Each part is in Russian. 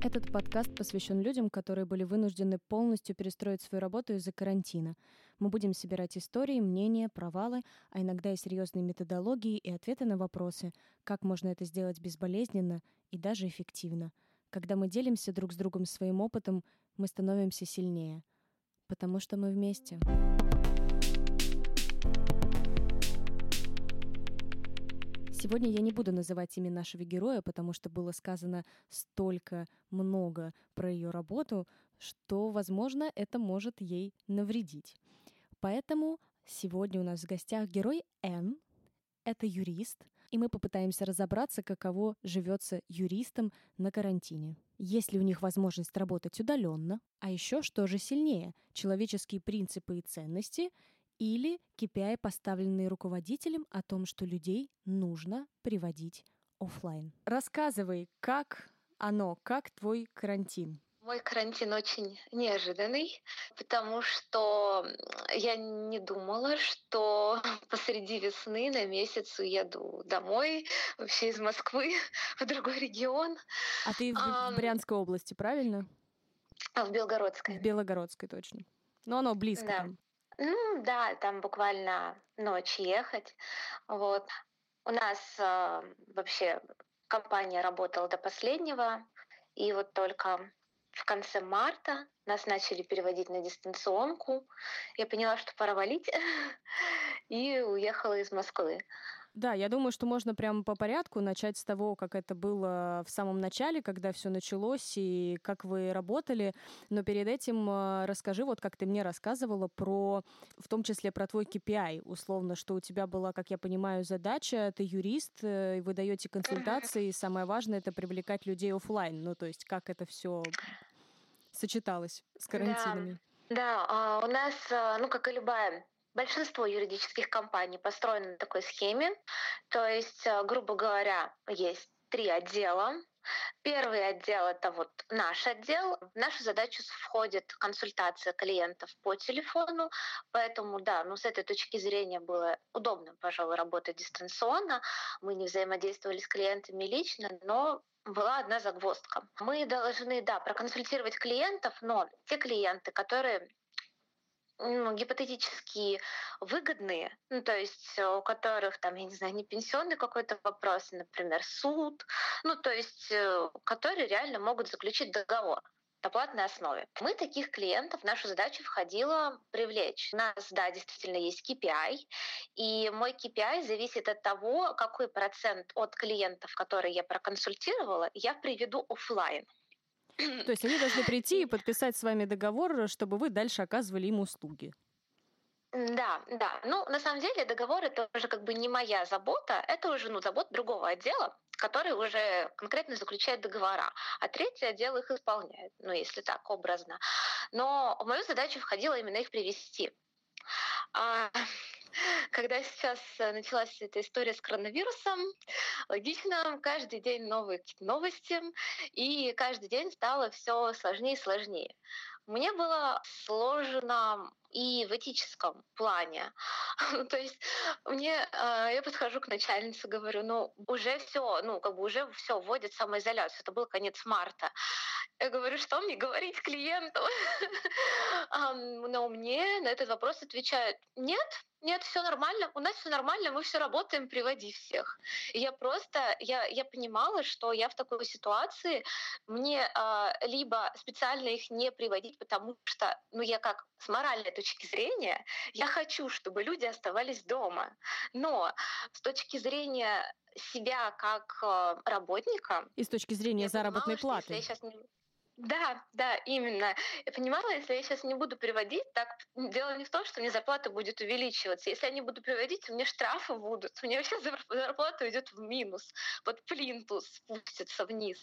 Этот подкаст посвящен людям, которые были вынуждены полностью перестроить свою работу из-за карантина. Мы будем собирать истории, мнения, провалы, а иногда и серьезные методологии и ответы на вопросы, как можно это сделать безболезненно и даже эффективно. Когда мы делимся друг с другом своим опытом, мы становимся сильнее, потому что мы вместе. Сегодня я не буду называть имя нашего героя, потому что было сказано столько много про ее работу, что, возможно, это может ей навредить. Поэтому сегодня у нас в гостях герой Н. Это юрист, и мы попытаемся разобраться, каково живется юристам на карантине. Есть ли у них возможность работать удаленно? А еще что же сильнее, человеческие принципы и ценности или KPI, поставленные руководителем о том, что людей нужно приводить офлайн. Рассказывай, как оно, как твой карантин? Мой карантин очень неожиданный, потому что я не думала, что посреди весны на месяц уеду домой, вообще из Москвы в другой регион. А ты в, а, в Брянской области, правильно? А в Белгородской. В Белогородской, точно. Но оно близко да. там. Ну да, там буквально ночь ехать. Вот. У нас э, вообще компания работала до последнего, и вот только в конце марта нас начали переводить на дистанционку. Я поняла, что пора валить, и уехала из Москвы. Да, я думаю, что можно прямо по порядку начать с того, как это было в самом начале, когда все началось и как вы работали. Но перед этим э, расскажи, вот как ты мне рассказывала про, в том числе про твой KPI, условно, что у тебя была, как я понимаю, задача, ты юрист, э, вы даете консультации, и самое важное это привлекать людей офлайн. Ну, то есть как это все сочеталось с карантинами. Да, да у нас, э, ну, как и любая Большинство юридических компаний построены на такой схеме. То есть, э, грубо говоря, есть три отдела. Первый отдел — это вот наш отдел. В нашу задачу входит консультация клиентов по телефону, поэтому, да, ну, с этой точки зрения было удобно, пожалуй, работать дистанционно. Мы не взаимодействовали с клиентами лично, но была одна загвоздка. Мы должны, да, проконсультировать клиентов, но те клиенты, которые ну, гипотетически выгодные, ну, то есть э, у которых там, я не знаю, не пенсионный какой-то вопрос, например, суд, ну, то есть э, которые реально могут заключить договор на платной основе. Мы таких клиентов, нашу задачу входило привлечь. У нас, да, действительно есть KPI, и мой KPI зависит от того, какой процент от клиентов, которые я проконсультировала, я приведу офлайн. То есть они должны прийти и подписать с вами договор, чтобы вы дальше оказывали им услуги. Да, да. Ну, на самом деле договор это уже как бы не моя забота, это уже ну, забота другого отдела, который уже конкретно заключает договора, а третий отдел их исполняет, ну, если так образно. Но в мою задачу входило именно их привести. А, когда сейчас началась эта история с коронавирусом, логично, каждый день новые новости, и каждый день стало все сложнее и сложнее. Мне было сложно и в этическом плане. То есть мне э, я подхожу к начальнице, говорю, ну уже все, ну как бы уже все вводят самоизоляцию. Это был конец марта. Я говорю, что мне говорить клиенту? Но мне на этот вопрос отвечают, нет, нет, все нормально, у нас все нормально, мы все работаем, приводи всех. И я просто, я, я понимала, что я в такой ситуации, мне э, либо специально их не приводить, потому что, ну я как с моральной точки зрения, я хочу, чтобы люди оставались дома. Но с точки зрения себя как э, работника... И с точки зрения заработной понимала, платы. Если я сейчас не да, да, именно. Я понимала, если я сейчас не буду приводить, так дело не в том, что мне зарплата будет увеличиваться. Если я не буду приводить, у меня штрафы будут. У меня вообще зарплата идет в минус. Вот плинтус спустится вниз.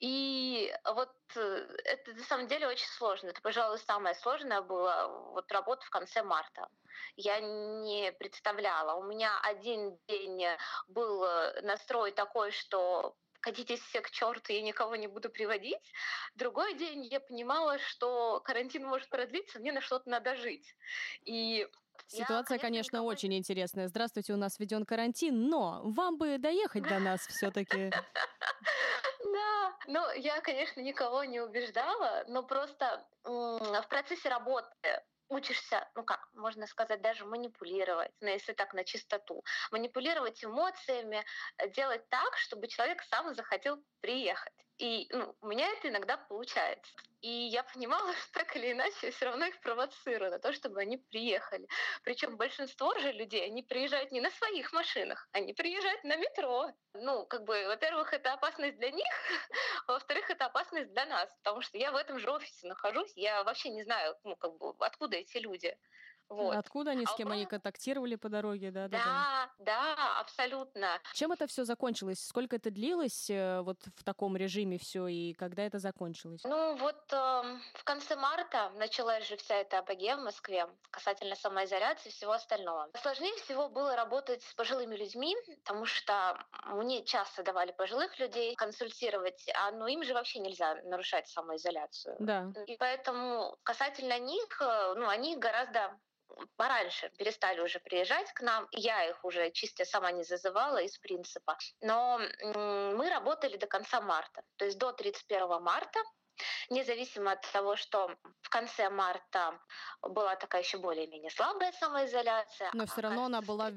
И вот э, это на самом деле очень сложно. Это, пожалуй, самое сложное было вот работа в конце марта. Я не представляла. У меня один день был э, настрой такой, что катитесь все к черту, я никого не буду приводить. Другой день я понимала, что карантин может продлиться, мне на что-то надо жить. И Ситуация, я, конечно, никого... очень интересная. Здравствуйте, у нас введен карантин, но вам бы доехать до нас все-таки. Да, ну я, конечно, никого не убеждала, но просто в процессе работы учишься, ну как, можно сказать, даже манипулировать, ну, если так на чистоту, манипулировать эмоциями, э, делать так, чтобы человек сам захотел приехать. И ну, у меня это иногда получается. И я понимала, что так или иначе все равно их провоцирую на то, чтобы они приехали. Причем большинство же людей, они приезжают не на своих машинах, они приезжают на метро. Ну, как бы, во-первых, это опасность для них, во-вторых, это опасность для нас, потому что я в этом же офисе нахожусь, я вообще не знаю, ну, как бы, откуда эти люди. Вот. Откуда они, с кем а они контактировали по дороге, да? Да, да, да, абсолютно. Чем это все закончилось? Сколько это длилось э, вот в таком режиме все и когда это закончилось? Ну вот э, в конце марта началась же вся эта апогея в Москве касательно самоизоляции и всего остального. Сложнее всего было работать с пожилыми людьми, потому что мне часто давали пожилых людей консультировать, а ну им же вообще нельзя нарушать самоизоляцию. Да. И поэтому касательно них, э, ну они гораздо пораньше перестали уже приезжать к нам. Я их уже чисто сама не зазывала из принципа. Но мы работали до конца марта. То есть до 31 марта Независимо от того, что в конце марта была такая еще более-менее слабая самоизоляция. Но все а равно она была,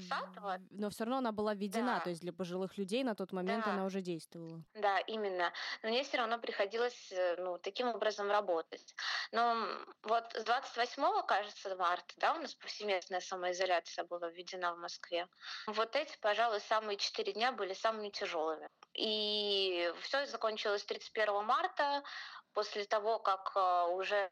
но все равно она была введена, да. то есть для пожилых людей на тот момент да. она уже действовала. Да, именно. Но мне все равно приходилось э, ну, таким образом работать. Но вот с 28 кажется, марта, да, у нас повсеместная самоизоляция была введена в Москве. Вот эти, пожалуй, самые четыре дня были самыми тяжелыми. И все закончилось 31 марта после того, как а, уже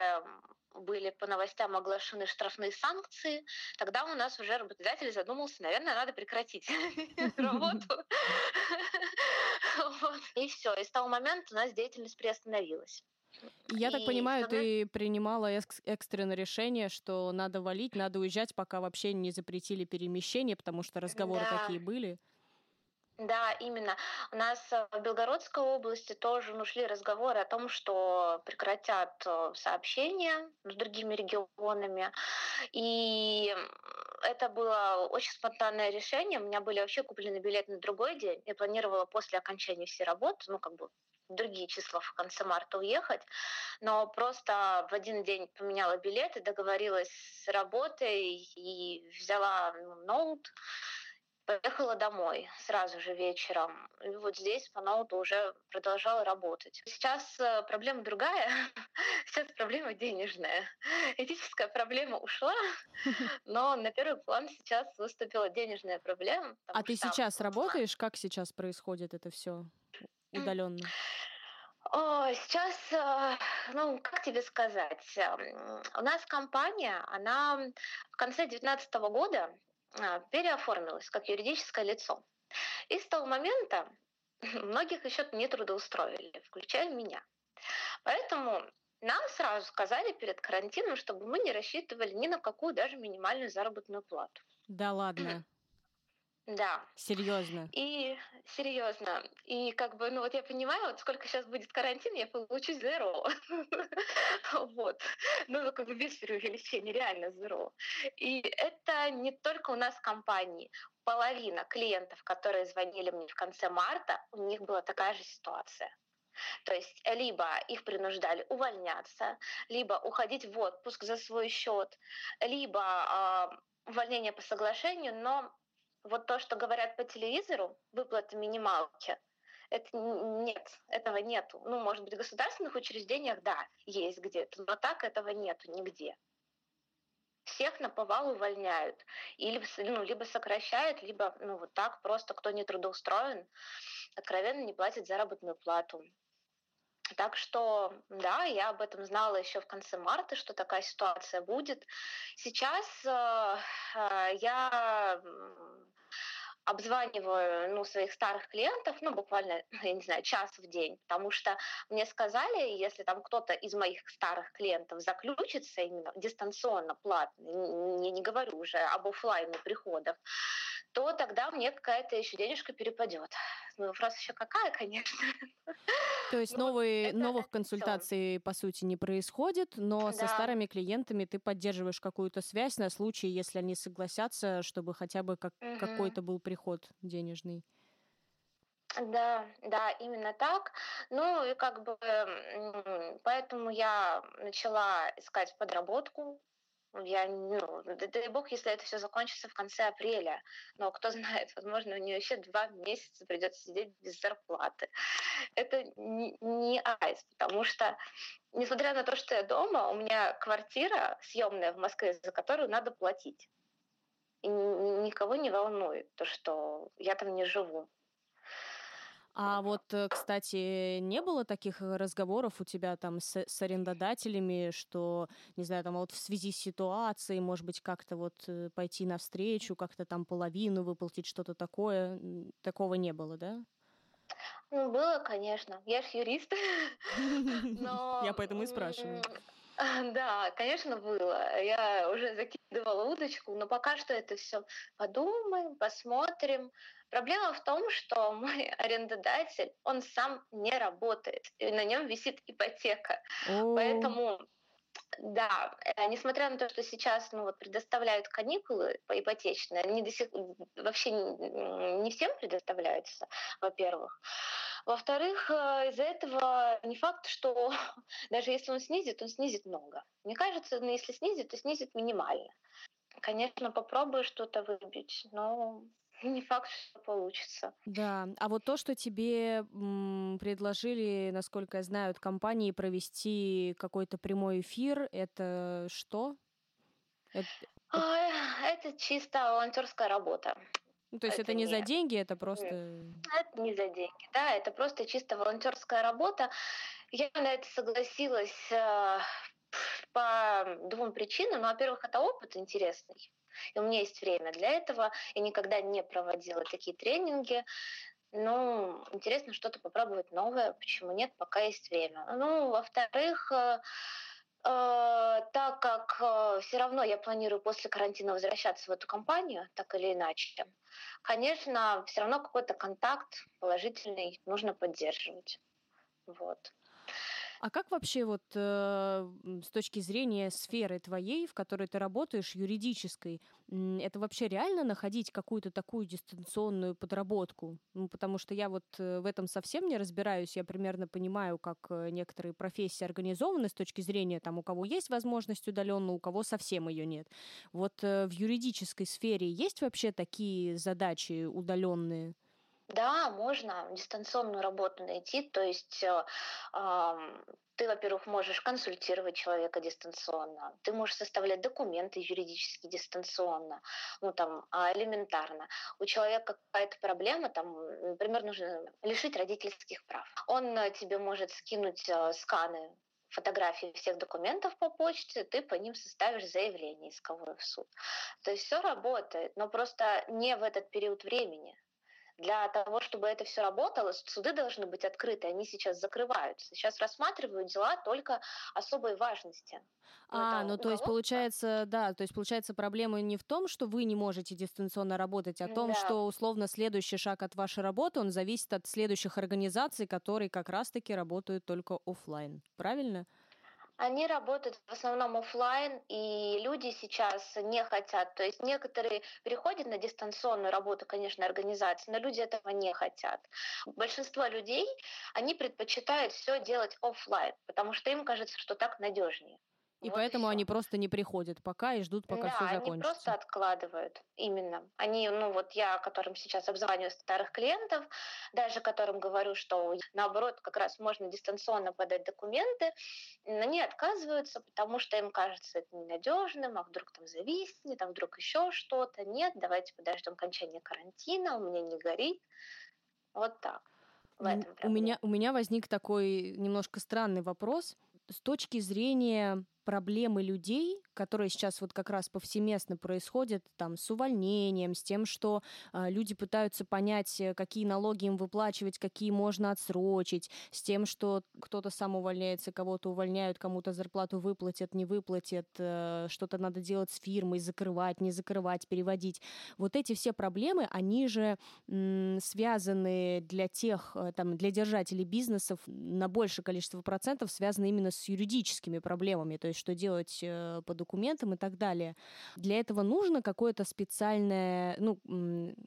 были по новостям оглашены штрафные санкции, тогда у нас уже работодатель задумался, наверное, надо прекратить работу. И все. И с того момента у нас деятельность приостановилась. Я так понимаю, ты принимала экстренное решение, что надо валить, надо уезжать, пока вообще не запретили перемещение, потому что разговоры такие были. Да, именно. У нас э, в Белгородской области тоже ну, разговоры о том, что прекратят э, сообщения с другими регионами. И это было очень спонтанное решение. У меня были вообще куплены билеты на другой день. Я планировала после окончания всей работы, ну, как бы другие числа в конце марта уехать, но просто в один день поменяла билеты, договорилась с работой и взяла ну, ноут, поехала домой сразу же вечером. И вот здесь по ноуту уже продолжала работать. Сейчас э, проблема другая. Сейчас проблема денежная. Этическая проблема ушла, но на первый план сейчас выступила денежная проблема. А ты сейчас работаешь? Как сейчас происходит это все удаленно? Сейчас, э, ну, как тебе сказать, эм, у нас компания, она в конце 2019 года переоформилась как юридическое лицо. И с того момента многих еще не трудоустроили, включая меня. Поэтому нам сразу сказали перед карантином, чтобы мы не рассчитывали ни на какую даже минимальную заработную плату. Да ладно. Да. Серьезно. И серьезно. И как бы, ну вот я понимаю, вот сколько сейчас будет карантин, я получу зеро. Вот. Ну, как бы без преувеличения, реально зеро. И это не только у нас в компании. Половина клиентов, которые звонили мне в конце марта, у них была такая же ситуация. То есть либо их принуждали увольняться, либо уходить в отпуск за свой счет, либо э, увольнение по соглашению, но вот то, что говорят по телевизору, выплаты минималки, это нет, этого нету. Ну, может быть, в государственных учреждениях, да, есть где-то, но так этого нету нигде. Всех на повал увольняют. Или, ну, либо сокращают, либо ну, вот так просто, кто не трудоустроен, откровенно не платит заработную плату. Так что, да, я об этом знала еще в конце марта, что такая ситуация будет. Сейчас э, э, я обзваниваю ну, своих старых клиентов, ну, буквально, я не знаю, час в день, потому что мне сказали, если там кто-то из моих старых клиентов заключится именно дистанционно, платно, не, не говорю уже об офлайне приходах, то тогда мне какая-то еще денежка перепадет. Ну, вопрос еще какая, конечно. То есть ну, новые, это, новых консультаций, по сути, не происходит, но да. со старыми клиентами ты поддерживаешь какую-то связь на случай, если они согласятся, чтобы хотя бы как, угу. какой-то был приход денежный. Да, да, именно так. Ну и как бы поэтому я начала искать подработку. Я, ну, дай бог, если это все закончится в конце апреля. Но кто знает, возможно, у нее еще два месяца придется сидеть без зарплаты. Это не, не айс, потому что, несмотря на то, что я дома, у меня квартира съемная в Москве, за которую надо платить. И никого не волнует то, что я там не живу. А вот, э, кстати, не было таких э, разговоров у тебя там с, с арендодателями, что, не знаю, там вот в связи с ситуацией, может быть, как-то вот э, пойти навстречу, как-то там половину выплатить, что-то такое? Такого не было, да? Ну, было, конечно. Я же юрист. Я поэтому и спрашиваю. Да, конечно, было. Я уже закидывала удочку, но пока что это все подумаем, посмотрим. Проблема в том, что мой арендодатель, он сам не работает, и на нем висит ипотека. О. Поэтому да, э, несмотря на то, что сейчас ну, вот, предоставляют каникулы по ипотечные, они до сих вообще не всем предоставляются, во-первых. Во-вторых, э, из-за этого не факт, что даже если он снизит, он снизит много. Мне кажется, ну, если снизит, то снизит минимально. Конечно, попробую что-то выбить, но не факт, что получится. Да, а вот то, что тебе предложили, насколько я знаю, от компании провести какой-то прямой эфир, это что? Это, это чисто волонтерская работа. Ну, то есть это, это не, не за деньги, это просто... Это не за деньги, да, это просто чисто волонтерская работа. Я на это согласилась э, по двум причинам. Ну, во-первых, это опыт интересный. И у меня есть время для этого. Я никогда не проводила такие тренинги. Ну, интересно что-то попробовать новое. Почему нет, пока есть время. Ну, во-вторых, э, э, так как э, все равно я планирую после карантина возвращаться в эту компанию, так или иначе, конечно, все равно какой-то контакт положительный нужно поддерживать. Вот. А как вообще вот э, с точки зрения сферы твоей, в которой ты работаешь, юридической, это вообще реально находить какую-то такую дистанционную подработку? Ну, потому что я вот э, в этом совсем не разбираюсь. Я примерно понимаю, как э, некоторые профессии организованы с точки зрения там, у кого есть возможность удаленно, у кого совсем ее нет. Вот э, в юридической сфере есть вообще такие задачи удаленные? Да, можно дистанционную работу найти, то есть э, ты, во-первых, можешь консультировать человека дистанционно, ты можешь составлять документы юридически дистанционно, ну там а, элементарно. У человека какая-то проблема, там, например, нужно лишить родительских прав. Он э, тебе может скинуть э, сканы фотографии всех документов по почте, ты по ним составишь заявление исковое в суд. То есть все работает, но просто не в этот период времени. Для того, чтобы это все работало, суды должны быть открыты, они сейчас закрываются. Сейчас рассматривают дела только особой важности. А, ну то есть получается, да, то есть получается проблема не в том, что вы не можете дистанционно работать, а в том, да. что условно следующий шаг от вашей работы, он зависит от следующих организаций, которые как раз-таки работают только офлайн. Правильно? Они работают в основном офлайн, и люди сейчас не хотят. То есть некоторые переходят на дистанционную работу, конечно, организации, но люди этого не хотят. Большинство людей, они предпочитают все делать офлайн, потому что им кажется, что так надежнее. И вот поэтому и они просто не приходят пока и ждут, пока да, все закончится. они просто откладывают. Именно. Они, ну вот я, которым сейчас обзваниваю старых клиентов, даже которым говорю, что наоборот, как раз можно дистанционно подать документы, они отказываются, потому что им кажется это ненадежным, а вдруг там зависнет, а вдруг еще что-то. Нет, давайте подождем окончания карантина, у меня не горит. Вот так. У меня, у меня возник такой немножко странный вопрос. С точки зрения проблемы людей, которые сейчас вот как раз повсеместно происходят там с увольнением, с тем, что э, люди пытаются понять, э, какие налоги им выплачивать, какие можно отсрочить, с тем, что кто-то сам увольняется, кого-то увольняют, кому-то зарплату выплатят, не выплатят, э, что-то надо делать с фирмой, закрывать, не закрывать, переводить. Вот эти все проблемы, они же м, связаны для тех, э, там, для держателей бизнесов на большее количество процентов связаны именно с юридическими проблемами. То знают, что делать э, по документам и так далее. Для этого нужно какое-то специальное, ну,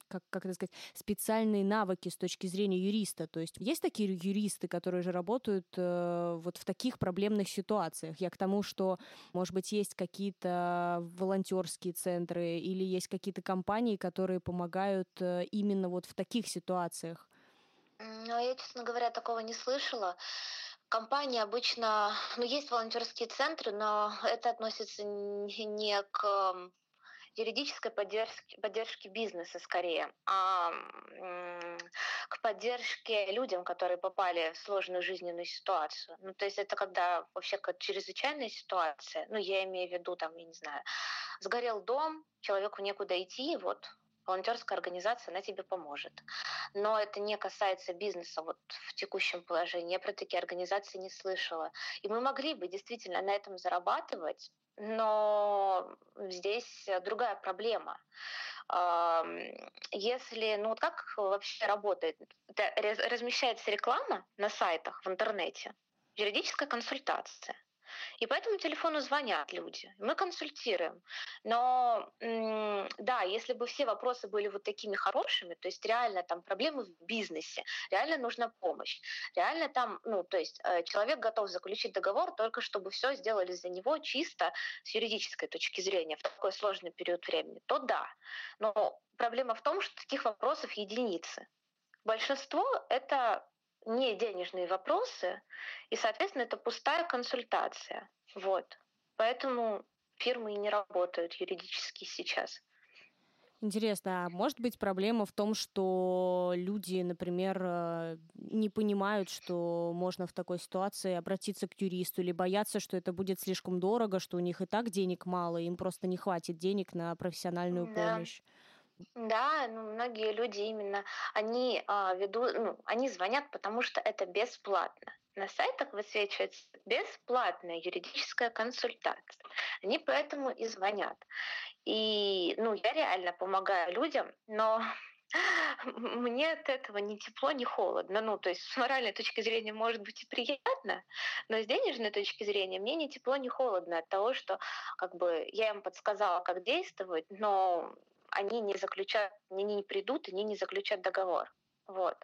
как, как это сказать, специальные навыки с точки зрения юриста. То есть есть такие юристы, которые же работают э, вот в таких проблемных ситуациях. Я к тому, что, может быть, есть какие-то волонтерские центры или есть какие-то компании, которые помогают э, именно вот в таких ситуациях. Ну, я, честно говоря, такого не слышала. Компании обычно, ну, есть волонтерские центры, но это относится не к юридической поддержки, поддержки бизнеса скорее, а к поддержке людям, которые попали в сложную жизненную ситуацию. Ну, то есть это когда вообще как чрезвычайная ситуация, ну, я имею в виду, там, я не знаю, сгорел дом, человеку некуда идти, вот волонтерская организация, она тебе поможет. Но это не касается бизнеса вот в текущем положении. Я про такие организации не слышала. И мы могли бы действительно на этом зарабатывать, но здесь другая проблема. Если, ну вот как вообще работает? Размещается реклама на сайтах в интернете, юридическая консультация. И по этому телефону звонят люди, мы консультируем. Но да, если бы все вопросы были вот такими хорошими, то есть реально там проблемы в бизнесе, реально нужна помощь, реально там, ну, то есть э, человек готов заключить договор только чтобы все сделали за него чисто с юридической точки зрения в такой сложный период времени, то да. Но проблема в том, что таких вопросов единицы. Большинство — это не денежные вопросы, и, соответственно, это пустая консультация. Вот. Поэтому фирмы и не работают юридически сейчас. Интересно, а может быть проблема в том, что люди, например, э, не понимают, что можно в такой ситуации обратиться к юристу или боятся, что это будет слишком дорого, что у них и так денег мало, им просто не хватит денег на профессиональную да. помощь? Да, ну, многие люди именно, они а, ведут, ну, они звонят, потому что это бесплатно. На сайтах высвечивается бесплатная юридическая консультация. Они поэтому и звонят. И, ну, я реально помогаю людям, но мне от этого ни тепло, ни холодно. Ну, то есть с моральной точки зрения может быть и приятно, но с денежной точки зрения мне ни тепло, ни холодно от того, что как бы я им подсказала, как действовать, но они не заключают, они не придут, они не заключат договор. Вот.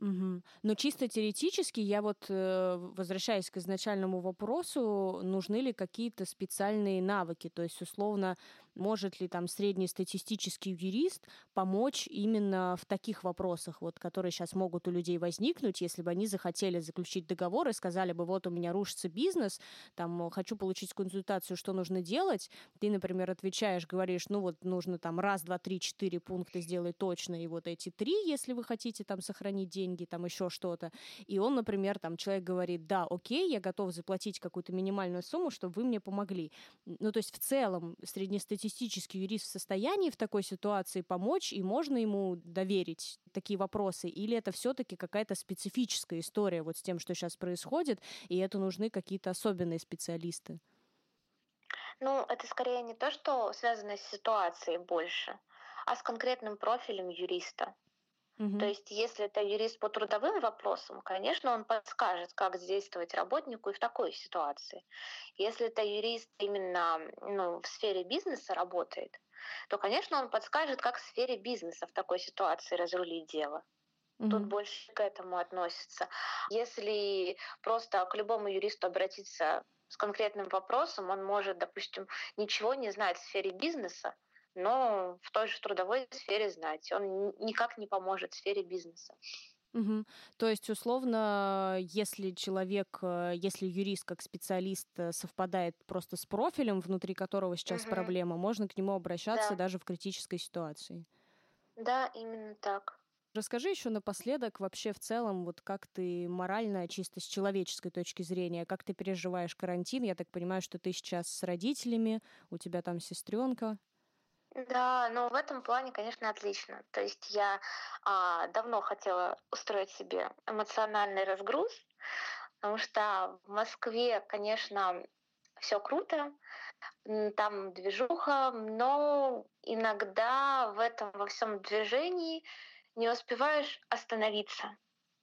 Угу. Но чисто теоретически я вот, э, возвращаясь к изначальному вопросу, нужны ли какие-то специальные навыки? То есть, условно, может ли там среднестатистический юрист помочь именно в таких вопросах, вот, которые сейчас могут у людей возникнуть, если бы они захотели заключить договор и сказали бы, вот у меня рушится бизнес, там, хочу получить консультацию, что нужно делать, ты, например, отвечаешь, говоришь, ну вот нужно там раз, два, три, четыре пункта сделать точно, и вот эти три, если вы хотите там сохранить деньги, там еще что-то, и он, например, там человек говорит, да, окей, я готов заплатить какую-то минимальную сумму, чтобы вы мне помогли. Ну, то есть в целом среднестатистический статистический юрист в состоянии в такой ситуации помочь, и можно ему доверить такие вопросы? Или это все-таки какая-то специфическая история вот с тем, что сейчас происходит, и это нужны какие-то особенные специалисты? Ну, это скорее не то, что связано с ситуацией больше, а с конкретным профилем юриста. Угу. То есть, если это юрист по трудовым вопросам, конечно, он подскажет, как действовать работнику и в такой ситуации. Если это юрист именно ну, в сфере бизнеса работает, то, конечно, он подскажет, как в сфере бизнеса в такой ситуации разрулить дело. Тут больше к этому относится. Если просто к любому юристу обратиться с конкретным вопросом, он может, допустим, ничего не знать в сфере бизнеса, но в той же трудовой сфере знать. Он никак не поможет в сфере бизнеса. Угу. То есть, условно, если человек, э, если юрист как специалист э, совпадает просто с профилем, внутри которого сейчас угу. проблема, можно к нему обращаться да. даже в критической ситуации. Да, именно так. Расскажи еще напоследок вообще в целом, вот как ты морально, чисто с человеческой точки зрения, как ты переживаешь карантин? Я так понимаю, что ты сейчас с родителями, у тебя там сестренка. Да, но в этом плане, конечно, отлично. То есть я а, давно хотела устроить себе эмоциональный разгруз, потому что в Москве, конечно, все круто, там движуха, но иногда в этом во всем движении не успеваешь остановиться.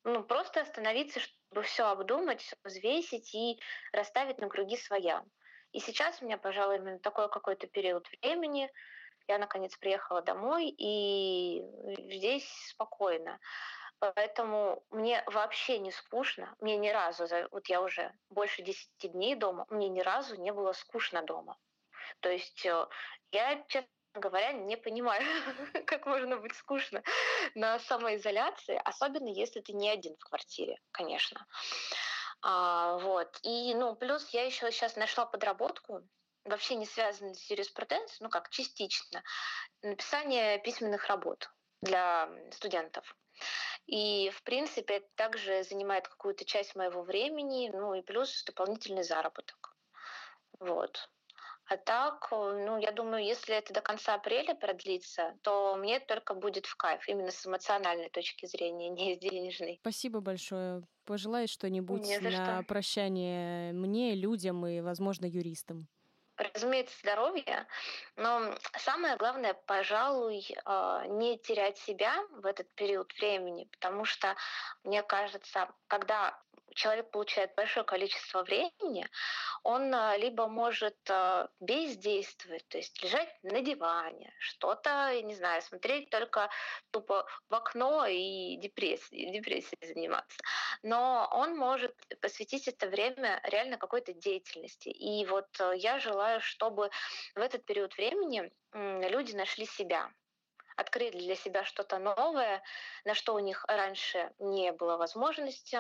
Ну, просто остановиться, чтобы все обдумать, взвесить и расставить на круги своя. И сейчас у меня, пожалуй, именно такой какой-то период времени. Я, наконец, приехала домой, и здесь спокойно. Поэтому мне вообще не скучно. Мне ни разу, вот я уже больше 10 дней дома, мне ни разу не было скучно дома. То есть э, я, честно говоря, не понимаю, как можно быть скучно на самоизоляции, особенно если ты не один в квартире, конечно. А, вот. И, ну, плюс я еще сейчас нашла подработку, вообще не связанную с юриспруденцией, ну как, частично, написание письменных работ для студентов. И, в принципе, это также занимает какую-то часть моего времени, ну и плюс дополнительный заработок. Вот. А так, ну, я думаю, если это до конца апреля продлится, то мне только будет в кайф, именно с эмоциональной точки зрения, не с денежной. Спасибо большое. Пожелай что-нибудь на что. прощание мне, людям и, возможно, юристам разумеется, здоровье, но самое главное, пожалуй, а, не терять себя в этот период времени, потому что, мне кажется, когда человек получает большое количество времени, он а, либо может а, бездействовать, то есть лежать на диване, что-то, не знаю, смотреть только тупо в окно и депрессией, депрессией заниматься. Но он может посвятить это время реально какой-то деятельности. И вот э, я желаю, чтобы в этот период времени люди нашли себя, открыли для себя что-то новое, на что у них раньше не было возможности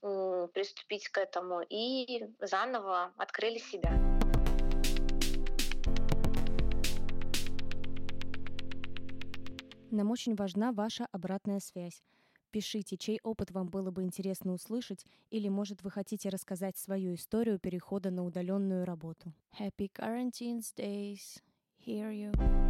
приступить к этому, и заново открыли себя. Нам очень важна ваша обратная связь. Пишите, чей опыт вам было бы интересно услышать, или, может, вы хотите рассказать свою историю перехода на удаленную работу. Happy quarantine days. Hear you.